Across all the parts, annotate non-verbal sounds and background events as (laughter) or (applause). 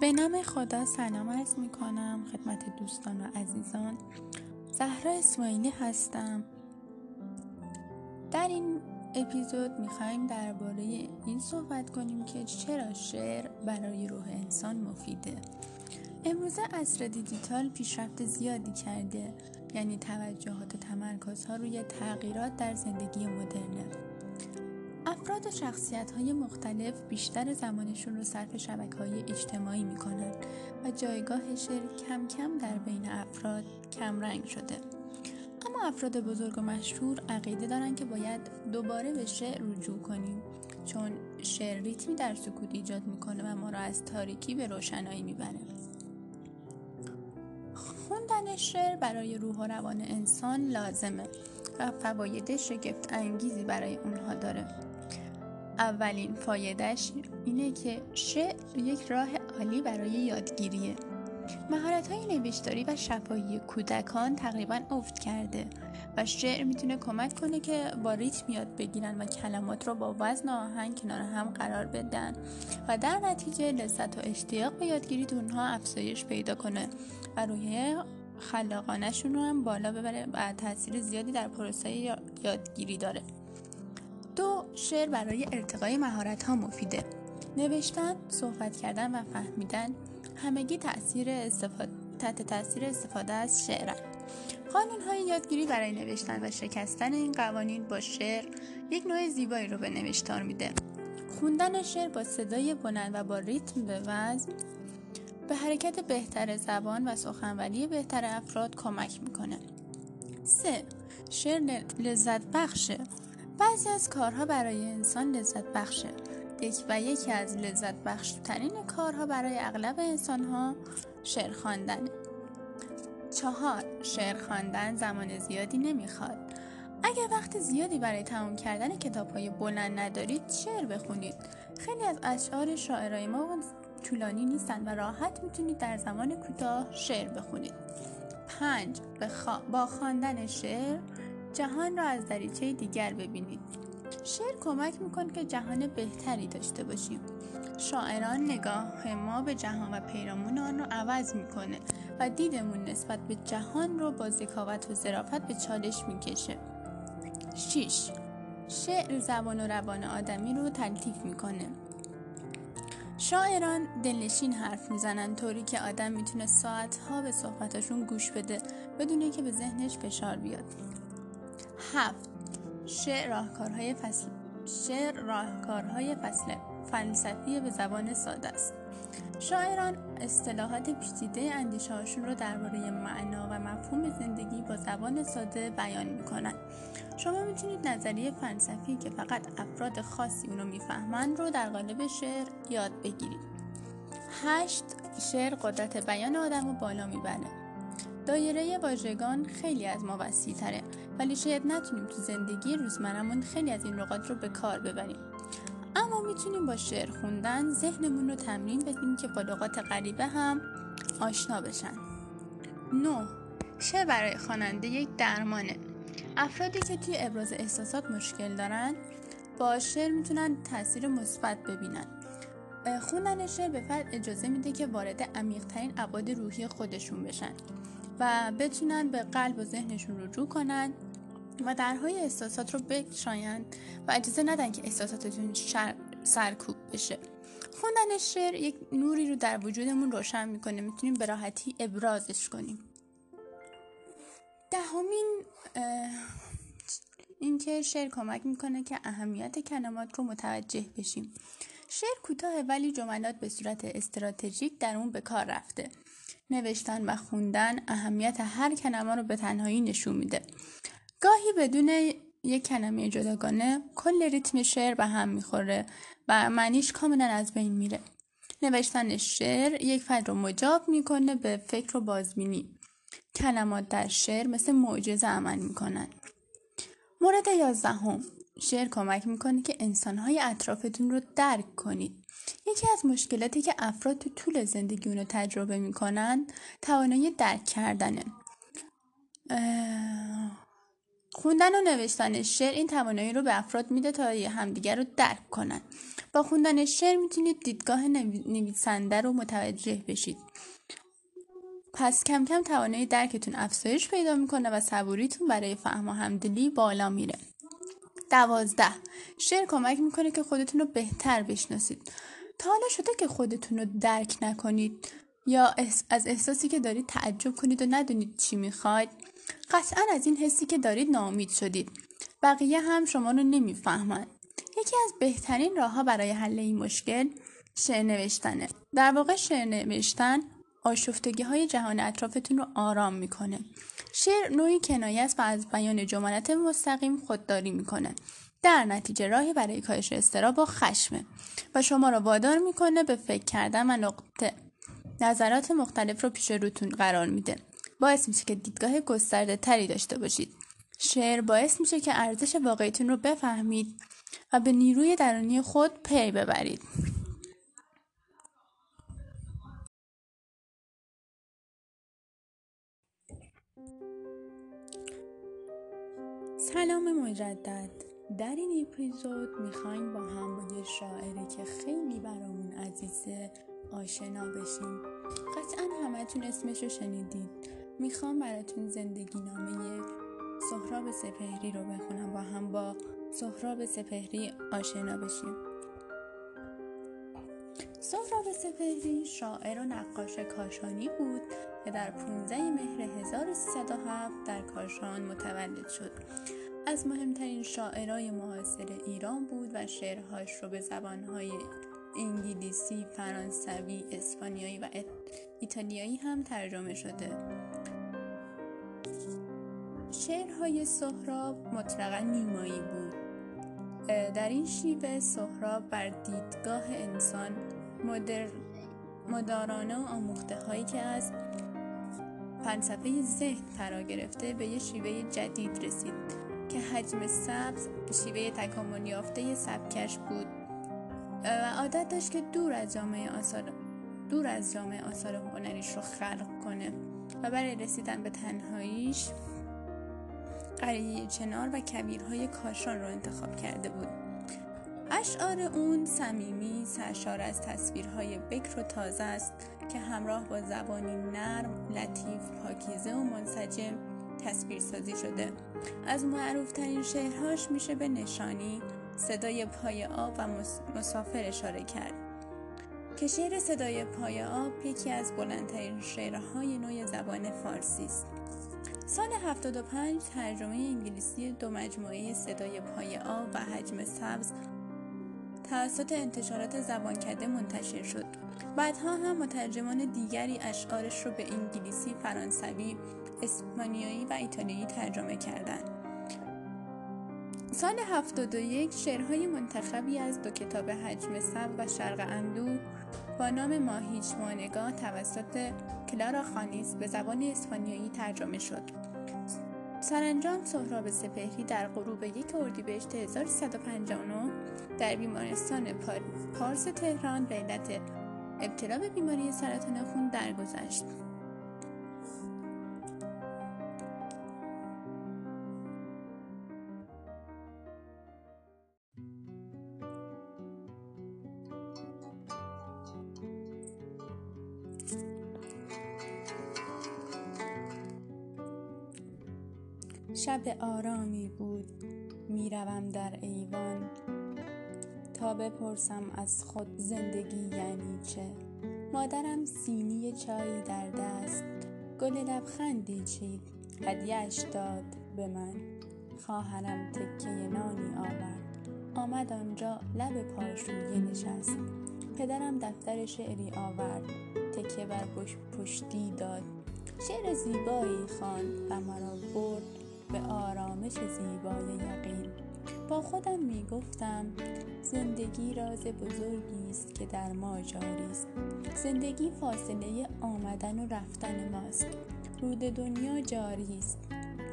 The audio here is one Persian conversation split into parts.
به نام خدا سلام عرض می کنم خدمت دوستان و عزیزان. زهرا اسماعیلی هستم. در این اپیزود می‌خوایم درباره این صحبت کنیم که چرا شعر برای روح انسان مفیده. امروزه عصر دیجیتال پیشرفت زیادی کرده. یعنی توجهات و تمرکزها روی تغییرات در زندگی مدرنه افراد و شخصیت های مختلف بیشتر زمانشون رو صرف شبکه های اجتماعی می‌کنن و جایگاه شعر کم کم در بین افراد کم رنگ شده. اما افراد بزرگ و مشهور عقیده دارن که باید دوباره به شعر رجوع کنیم چون شعر ریتمی در سکوت ایجاد می‌کنه و ما را از تاریکی به روشنایی می‌بره. خوندن شعر برای روح و روان انسان لازمه و فواید شگفت انگیزی برای اونها داره. اولین فایدهش اینه که شعر یک راه عالی برای یادگیریه. مهارت های نوشتاری و شفاهی کودکان تقریبا افت کرده و شعر می‌تونه کمک کنه که با ریتم یاد بگیرن و کلمات رو با وزن و آهنگ کنار هم قرار بدن و در نتیجه لذت و اشتیاق به یادگیری اونها افزایش پیدا کنه و روی خلاقانشون رو هم بالا ببره و تاثیر زیادی در پروسه یادگیری داره. دو شعر برای ارتقای مهارت ها مفیده. نوشتن، صحبت کردن و فهمیدن همگی تاثیر استفاده تحت تاثیر استفاده از شعرن. قانون های یادگیری برای نوشتن و شکستن این قوانین با شعر یک نوع زیبایی رو به نوشتار میده. خوندن شعر با صدای بلند و با ریتم به وزن به حرکت بهتر زبان و سخنوری بهتر افراد کمک می‌کنه. 3. شعر لذت بخشه. بعضی از کارها برای انسان لذت بخشه. یک و یکی از لذت بخش ترین کارها برای اغلب انسان ها شعر خواندن. چهار شعر خواندن زمان زیادی نمی‌خواد. اگر وقت زیادی برای تمام کردن کتاب های بلند ندارید شعر بخونید. خیلی از اشعار شاعرای ما طولانی نیستن و راحت می‌تونید در زمان کوتاه شعر بخونید. پنج با خواندن شعر جهان را از دریچه دیگر ببینید. شعر کمک می‌کنه که جهان بهتری داشته باشیم. شاعران نگاه ما به جهان و پیرامون آن رو عوض می‌کنه و دیدمون نسبت به جهان رو با ذکاوت و ظرافت به چالش می‌کشه. 6. شعر زبان و روان آدمی رو تلطیف می‌کنه. شاعران دلنشین حرف می‌زنن طوری که آدم می‌تونه ساعتها به صحبتاشون گوش بده بدون که به ذهنش فشار بیاد. هفت شعر راهکارهای فصل شعر راهکارهای فصل. فلسفی به زبان ساده است. شاعران اصطلاحات پیچیده اندیشهاشون رو درباره معنا و مفهوم زندگی با زبان ساده بیان می‌کنن. شما می‌تونید نظریه فلسفی که فقط افراد خاصی اونو می‌فهمن رو در قالب شعر یاد بگیرید. هشت شعر قدرت بیان آدم رو بالا می‌بره. دایره واژگان خیلی از ما وسیع تره ولی شاید نتونیم تو زندگی روزمرمون خیلی از این لغات رو به کار ببریم. می‌تونیم با شعر خوندن ذهنمون رو تمرین بدیم که با لغات غریبه هم آشنا بشن. نو شعر برای خواننده یک درمانه. افرادی که توی ابراز احساسات مشکل دارن با شعر می‌تونن تاثیر مثبت ببینن. خوندن شعر به فرد اجازه میده که وارد عمیقترین ابعاد روحی خودشون بشن و بتونن به قلب و ذهنشون رجوع کنن و درهای احساسات رو بشایند و اجازه ندن که احساساتتون سرکوب بشه. خوندن شعر یک نوری رو در وجودمون روشن می‌کنه. می‌تونیم به راحتی ابرازش کنیم. دهمین اینکه شعر کمک می‌کنه که اهمیت کلمات رو متوجه بشیم. شعر کوتاه ولی جملات به صورت استراتژیک در اون به کار رفته. نوشتن و خوندن اهمیت هر کلمه رو به تنهایی نشون میده. گاهی بدون یک کلمه جداگانه کل ریتم شعر به هم می‌خوره و معنیش کاملا از بین میره. نوشتن شعر یک فرد رو مجاب می‌کنه به فکر و بازبینی. کلمات در شعر مثل معجزه عمل می‌کنن. مورد یازدهم. شعر کمک می‌کنه که انسانهای اطرافتون رو درک کنید. یکی از مشکلاتی که افراد تو طول زندگی اونو تجربه می‌کنن توانایی درک کردنه. خوندن و نوشتن شعر این توانایی رو به افراد میده تا همدیگر رو درک کنن. با خوندن شعر می‌تونید دیدگاه نویسنده رو متوجه بشید. پس کم کم توانایی درکتون افزایش پیدا می‌کنه و صبوریتون برای فهم و همدلی بالا میره. دوازده. شعر کمک می‌کنه که خودتون رو بهتر بشناسید. تا حالا شده که خودتون رو درک نکنید یا از احساسی که دارید تعجب کنید و ندونید چی می‌خواید؟ قطعا از این حسی که دارید ناامید شدید. بقیه هم شما رو نمی‌فهمند یکی از بهترین راهها برای حل این مشکل شعر نوشتنه. در واقع شعر نوشتن آشفتگی های جهان اطرافتون رو آرام می‌کنه. شعر نوعی کنایه است و از بیان جملات مستقیم خودداری می‌کنه. در نتیجه راهی برای کاهش استراب و خشمه و شما را وادار می‌کنه به فکر کردن و نقطه نظرات مختلف رو پیش روتون قرار میده. باعث میشه که دیدگاه گسترده تری داشته باشید. شعر باعث میشه که ارزش واقعیتون رو بفهمید و به نیروی درونی خود پی ببرید. سلام مجدد. در این اپیزود می‌خوایم با هم با یه شاعره که خیلی برامون عزیزه آشنا بشیم. قطعا همتون اسمش رو شنیدید. می‌خوام براتون زندگی نامه سهراب سپهری رو بخونم با هم با سهراب سپهری آشنا بشیم. سهراب سپهری شاعر و نقاش کاشانی بود که در 15 مهر 1307 در کاشان متولد شد. از مهمترین شاعرای معاصر ایران بود و شعرهاش رو به زبانهای انگلیسی، فرانسوی، اسپانیایی و ایتالیایی هم ترجمه شده. شعرهای سهراب مطلقا نیمایی بود. در این شیوه سهراب بر دیدگاه انسان مدر... مدارانه و آموخته هایی که از فلسفه ذهن فرا گرفته به یه شیوه جدید رسید که حجم سبز شیوه تکامل یافته سبکش بود. و عادت داشت که دور از جامعه آثار دور از جامعه آثار هنریش رو خلق کنه و برای رسیدن به تنهاییش قریه چنار و کبیرهای کاشان رو انتخاب کرده بود. اشعار اون صمیمی سرشار از تصویرهای بکر و تازه است که همراه با زبانی نرم، لطیف، پاکیزه و منسجم تصویرسازی شده. از معروفترین شعرهاش میشه به نشانی صدای پای آب و مسافر اشاره کرد. که شعر صدای پای آب یکی از بلندترین شعرهای نوع زبان فارسی است. سال 75 ترجمه انگلیسی دو مجموعه صدای پای آب و حجم سبز توسط انتشارات زبانکده منتشر شد بعدها هم مترجمان دیگری اشعارش رو به انگلیسی، فرانسوی، اسپانیایی و ایتالیایی ترجمه کردند. سال 71 شعرهای منتخبی از دو کتاب حجم سب و شرق اندو با نام ماهیچ مانگاه توسط کلارا خانیس به زبان اسپانیایی ترجمه شد. سرانجام سهراب سپهری در غروب یک اردیبهشت 1359 در بیمارستان پارس تهران به علت ابتلا به بیماری سرطان خون درگذشت. شب آرامی بود. می‌روم در ایوان. تا بپرسم از خود زندگی یعنی چه؟ مادرم سینی چایی در دست. گل لبخندی چید. هدیهش داد به من. خواهرم تکه نانی آورد. آمد آنجا لب پاشویه نشست. پدرم دفتر شعری آورد. تکه بر پشتی داد. شعر زیبایی خواند و مرا برد. به آرامش زیبای یقین. با خودم می گفتم زندگی راز بزرگی است که در ما جاری است. زندگی فاصله آمدن و رفتن ماست. رود دنیا جاری است.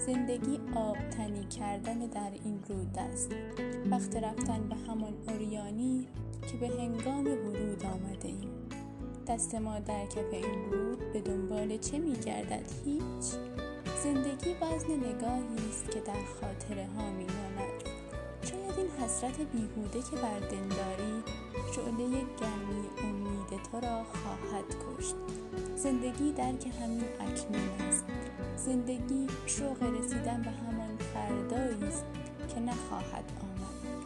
زندگی آبتنی کردن در این رود است. وقت رفتن به همان اوریانی که به هنگام ورود آمده ایم. دست ما در کف این رود به دنبال چه می گردد هیچ. زندگی وزن نگاهی است که در خاطره ها میماند. شاید این حسرت بیهوده که بر دلداری شعله گرمی امید تو را خواهد کشت. زندگی درک همین اکنون است. زندگی شوق رسیدن به همان فردایی است که نخواهد آمد.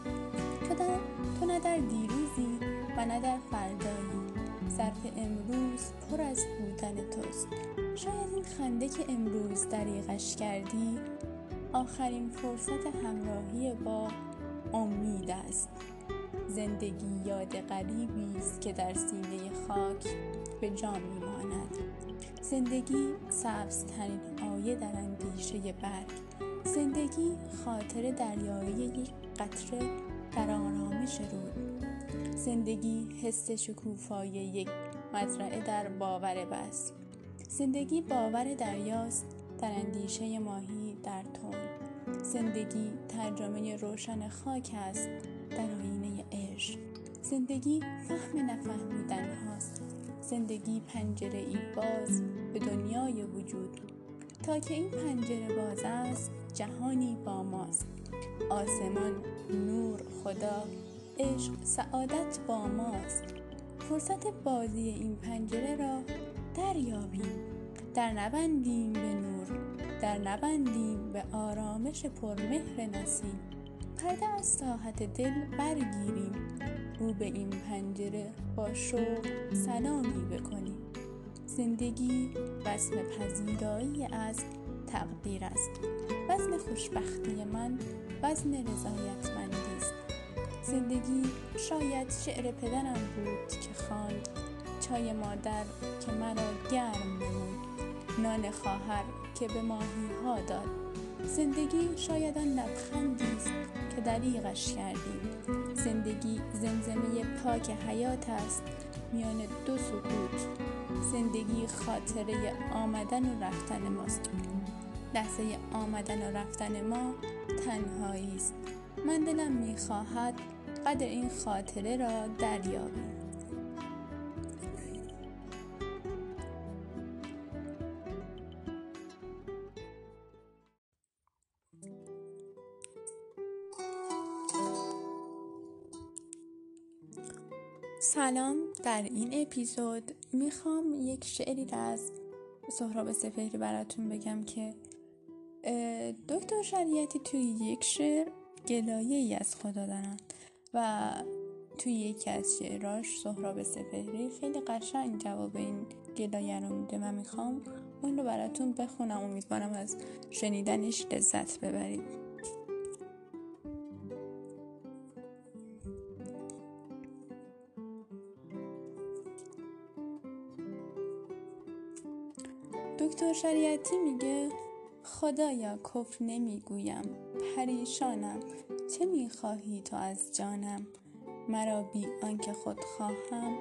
تو, در، تو نه در دیروزی و نه در فردایی. ظرف امروز پر از بودن توست. شاید این خنده که امروز دریغش کردی آخرین فرصت همراهی با امید است. زندگی یاد غریبی است که در سینه خاک به جا میماند. زندگی سبزترین آیه در اندیشه برگ. زندگی خاطر دریایی یک قطره در آرامش رود زندگی حس شکوفای یک مزرعه در باور بس. زندگی باور دریاست در اندیشه ماهی در تون زندگی ترجمه روشن خاک است در آینه عشق. زندگی فهم نفهمیدن هاست. زندگی پنجره ای باز به دنیای وجود. تا که این پنجره باز است جهانی با ماست. آسمان نور خدا عشق سعادت با ماست. فرصت بازی این پنجره را دریابیم. در نبندیم به نور در نبندیم به آرامش پرمهر نسیم. پرده از ساحت دل برگیریم. رو به این پنجره با شوق سلامی بکنیم زندگی وزن پذیرایی از تقدیر است. وزن خوشبختی من وزن رضایتمندی است. زندگی شاید شعر پدرم بود که خواند. چای مادر که مرا گرم نمود. نان خواهر که به ماهی ها داد. زندگی شاید آن لبخندی است که دریغش کردیم. زندگی زمزمه پاک حیات است میان دو سکوت زندگی خاطره آمدن و رفتن ماست. لحظه آمدن و رفتن ما تنهایی است. من دلم می‌خواهد قدر این خاطره را دریابیم. سلام در این اپیزود می‌خوام یک شعری از سهراب سفهری براتون بگم که دکتر شریعتی توی یک شعر گلایه ای از خدا دارن و توی یکی از شعراش سهراب سفهری خیلی قشنگ جواب این گلایه رو میده. من می‌خوام اون رو براتون بخونم. امیدوارم از شنیدنش لذت ببرید. شریعتی میگه خدایا کفر نمی‌گویم پریشانم چه می‌خواهی تو از جانم؟ مرا بی آنکه خود خواهم.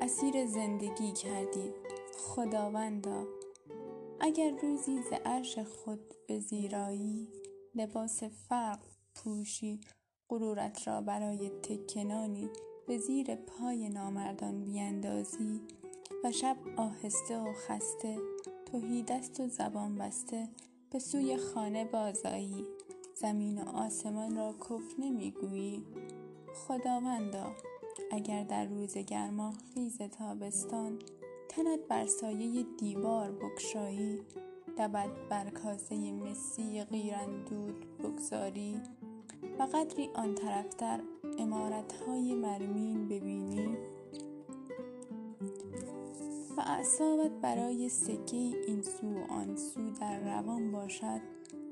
اسیر زندگی کردی خداوندا. اگر روزی ز عرش خود به زیرایی لباس فقر پوشی غرورت را برای تکنانی به زیر پای نامردان بیندازی و شب آهسته و خسته توهی دست و زبان بسته به سوی خانه بازایی زمین و آسمان را کف نمی‌گویی. خداوندا اگر در روز گرما خیز تابستان تنت بر سایه دیوار بکشایی لبت بر کاسه مسی غیراندود بگذاری. و قدری آن طرفتر امارتهای مرمین ببینی. و اعصابت برای سکه این سو و آن سو در روان باشد.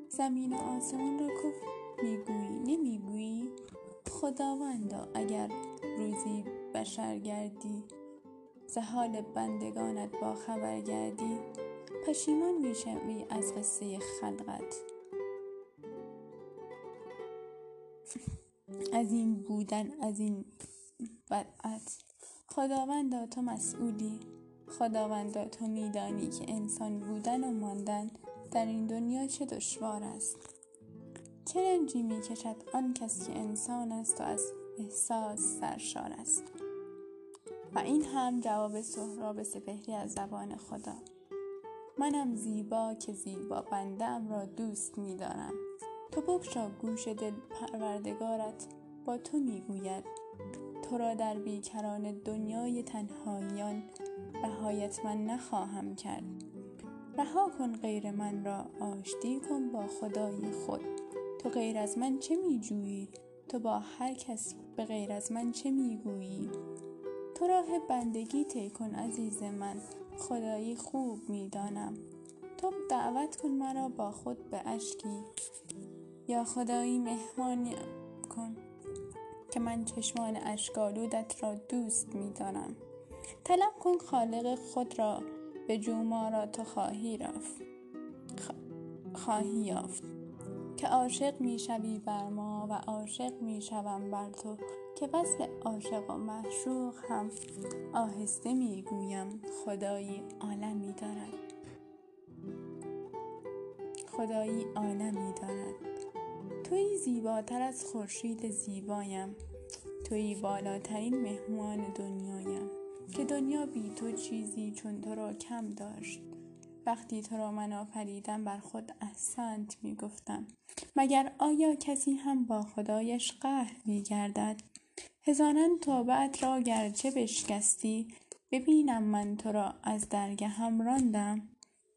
زمین و آسمان را کف می‌گویی نمی‌گویی؟ خداوندا اگر روزی بشر گردی ز حال بندگانت با خبر گردی پشیمان می‌شوی از قصه خلقت. (laughs) از این بودن از این بدعت. خداوندا تو مسئولی. خداوندا تو میدانی که انسان بودن و ماندن در این دنیا چه دشوار است؟ چه رنجی می کشد آن کس که انسان است و از احساس سرشار است؟ و این هم جواب سهراب سپهری از زبان خدا. منم زیبا که زیبا بندم را دوست میدارم. تو بگشا گوش دل پروردگارت با تو می‌گوید تو را در بیکران دنیای تنهاییان رهایت من نخواهم کرد. رها کن غیر من را آشتی کن با خدای خود. تو غیر از من چه میجویی؟ تو با هر کس به غیر از من چه می‌گویی؟ تو راه بندگی طی کن عزیز من خدایی خوب می‌دانم. تو دعوت کن مرا با خود به اشکی. یا خدایی مهمان کن. که من چشمان اشکالودت را دوست می‌دانم. طلب کن خالق خود را به جوما را تو خواهی رفت. خواهی یافت. که عاشق می‌شوی بر ما و عاشق می‌شوم بر تو. که وصل عاشق و معشوق هم آهسته می‌گویم. خدایی عالمی دارد خدایی عالمی دارد توی زیباتر از خورشید زیبایم. توی بالاترین مهمان دنیایم. که دنیا بی تو چیزی چون تو را کم داشت. وقتی تو را من آفریدم بر خود احسنت می گفتم. مگر آیا کسی هم با خدایش قهر می گردد؟ هزاران توبت را گرچه بشکستی ببینم من تو را از هم راندم.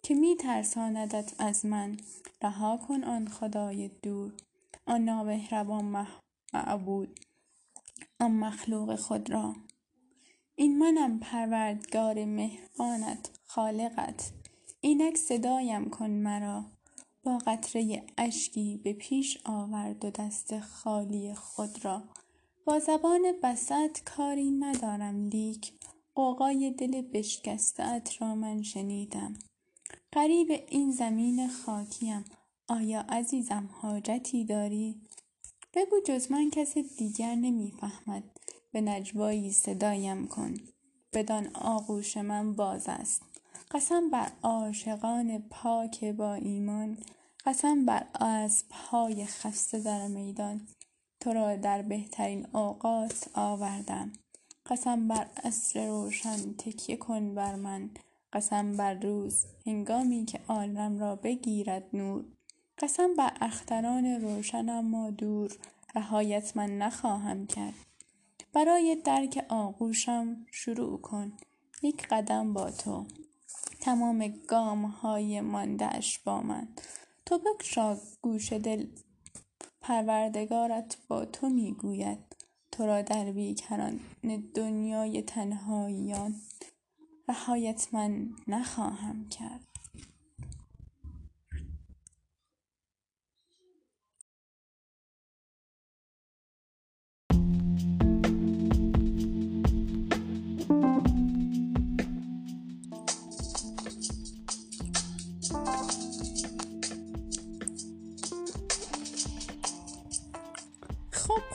که می ترساندت از من. رها کن آن خدای دور. آن نامهربان معبود آن مخلوق خود را. این منم پروردگار مهربانت خالقت. اینک صدایم کن مرا. با قطره اشکی به پیش آورد و دست خالی خود را. با زبان بسط کاری ندارم لیک. قوقای دل بشکسته را من شنیدم. قریب این زمین خاکیم. آیا عزیزم حاجتی داری؟ بگو جز من کس دیگر نمی‌فهمد. به نجوایی صدایم کن. بدان آغوش من باز است. قسم بر عاشقان پاک با ایمان. قسم بر اسبهای خسته در میدان. تو را در بهترین اوقات آوردم. قسم بر عصر روشن تکیه کن بر من. قسم بر روز هنگامی که عالم را بگیرد نور. قسم بر اختران روشن اما دور رهایت من نخواهم کرد. برای درک آغوشم شروع کن. یک قدم با تو. تمام گام های ماندهش با من. تو بگشا گوش دل. پروردگارت با تو می‌گوید. تو را در بیکران دنیای تنهاییان رهایت من نخواهم کرد.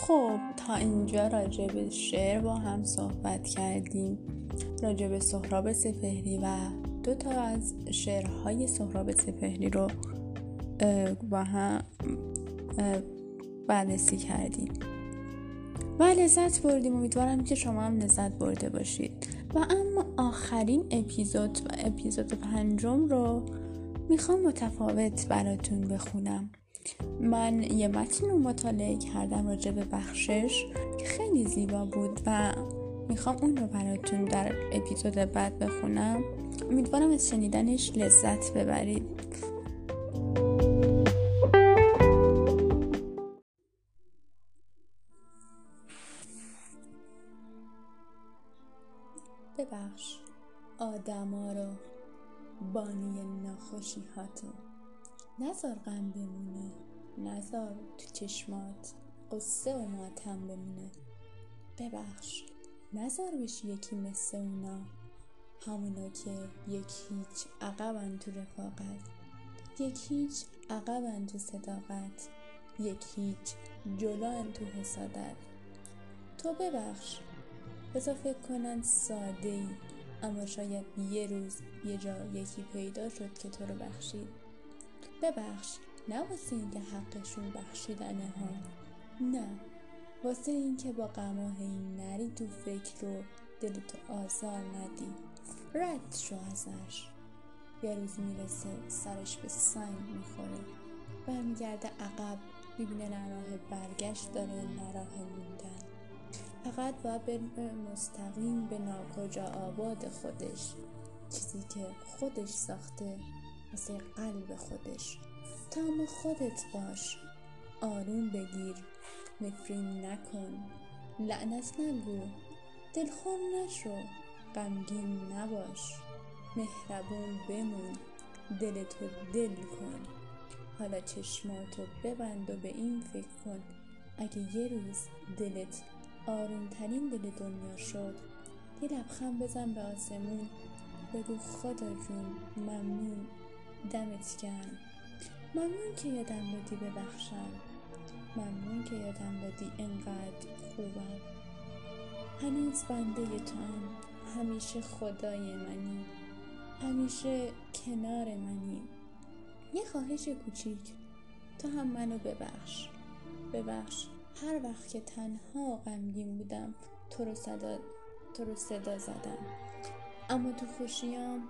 خب تا اینجا راجع به شعر با هم صحبت کردیم. راجع به سهراب سپهری و دو تا از شعرهای سهراب سپهری رو با هم بررسی کردیم. و لذت بردیم. امیدوارم که شما هم لذت برده باشید. و اما آخرین اپیزود و اپیزود پنجم رو می‌خوام متفاوت براتون بخونم. من یه متن رو مطالعه کردم راجع به بخشش که خیلی زیبا بود و می‌خوام اون رو براتون در اپیزود بعد بخونم. امیدوارم از شنیدنش لذت ببرید. ببخش. آدما رو بانی ناخوشی هاتو نزار غم بمونه. نزار تو چشمات قصه و ماتم بمونه. ببخش نزار بشی یکی مثل اونا. همونا که یک هیچ عقبن تو رفاقت. یک هیچ عقبن تو صداقت. یک هیچ جلوان تو حسادت. تو ببخش بذار فکر کنن ساده ای اما شاید یه روز یه جا یکی پیدا شد که تو رو بخشید. ببخش. نه واسه اینکه حقشون بخشیدنه ها. نه. واسه اینکه با این نری تو فکر رو دلتو آزار ندی. رد شو ازش. یه روز می‌رسه سرش به سنگ می‌خوره. برمیگرده عقب. می‌بینه نه راه برگشت داره نه راه موندن. فقط باید بره مستقیم به ناکجا آباد خودش. چیزی که خودش ساخته. مثل قلب خودش. تام خودت باش. آروم بگیر. نفرین نکن. لعنت نگو. دلخور نشو. غمگین نباش. مهربون بمون. دلتو دل کن. حالا چشماتو ببند و به این فکر کن. اگه یه روز دلت آرومترین دل دنیا شد یه لبخند بزن به آسمون. بگو خدا جون ممنون. دمت گرم. ممنون که یادم دادی ببخشم. ممنون که یادم دادی انقدر خوبم. هنوز بنده تو هم همیشه خدای منی. همیشه کنار منی. یه خواهش کوچیک. تو هم منو ببخش. ببخش. هر وقت که تنها غمگین بودم تو رو صدا, تو رو صدا زدم. اما تو خوشیام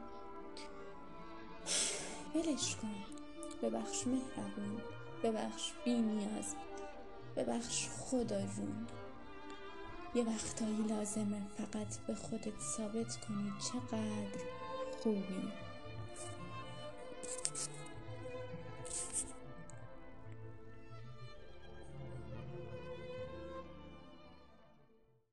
ولش کن. ببخش مهربون. ببخش بی نیاز ببخش خدا جون. یه وقتایی لازمه فقط به خودت ثابت کنی چقدر خوبی.